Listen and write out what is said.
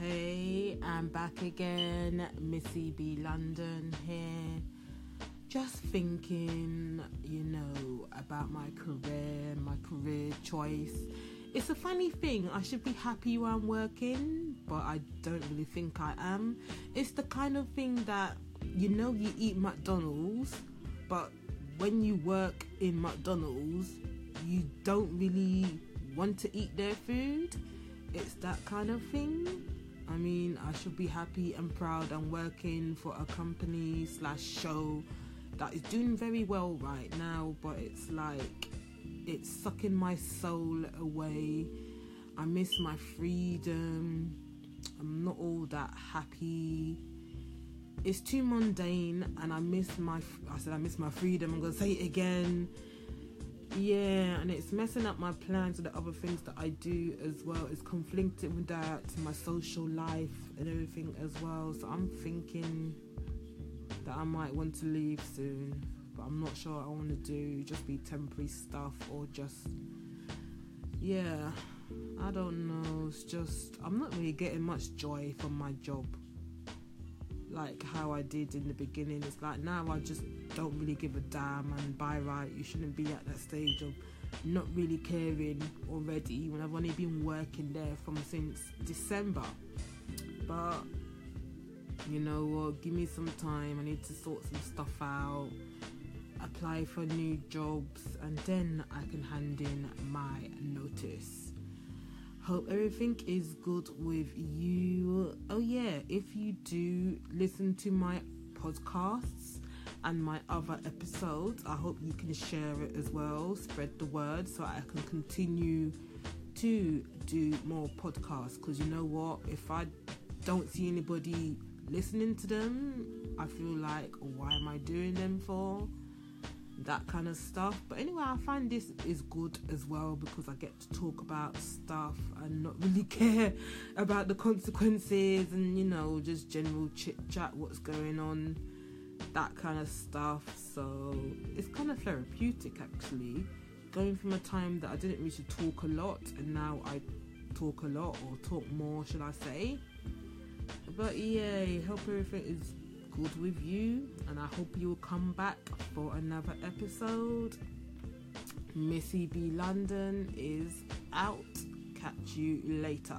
Hey, I'm back again, Missy B London here. Just thinking, you know, about my career, my career choice. It's a funny thing, I should be happy where I'm working, but I don't really think I am. It's the kind of thing that, you know, you eat McDonald's, but when you work in McDonald's, you don't really want to eat their food. It's that kind of thing. I should be happy and proud and working for a company slash show that is doing very well right now, but it's like it's sucking my soul away. I miss my freedom. I'm not all that happy. It's too mundane, and I miss my. I said I miss my freedom. I'm gonna say it again yeah and it's messing up my plans and the other things that i do as well. It's conflicting with that my social life and everything as well. So i'm thinking that i might want to leave soon but i'm not sure i want to do. Just be temporary stuff or just yeah i don't know. It's just i'm not really getting much joy from my job like how I did in the beginning. It's like now I just don't really give a damn, and by right, you shouldn't be at that stage of not really caring already when I've only been working there from since December. But you know what, give me some time, I need to sort some stuff out, apply for new jobs, and then I can hand in my notice hope everything is good with you. Oh, yeah, if you do listen to my podcasts and my other episodes, I hope you can share it as well, spread the word so I can continue to do more podcasts. Because you know what, if I don't see anybody listening to them, I feel like, why am I doing them for? That kind of stuff. But anyway, I find this is good as well because I get to talk about stuff and not really care about the consequences and you know, just general chit chat, what's going on, that kind of stuff. So it's kind of therapeutic actually. Going from a time that I didn't really talk a lot and now I talk a lot or talk more, should I say. But yeah, hope everything is good with you, and I hope you'll come back for another episode. Missy B London is out. Catch you later.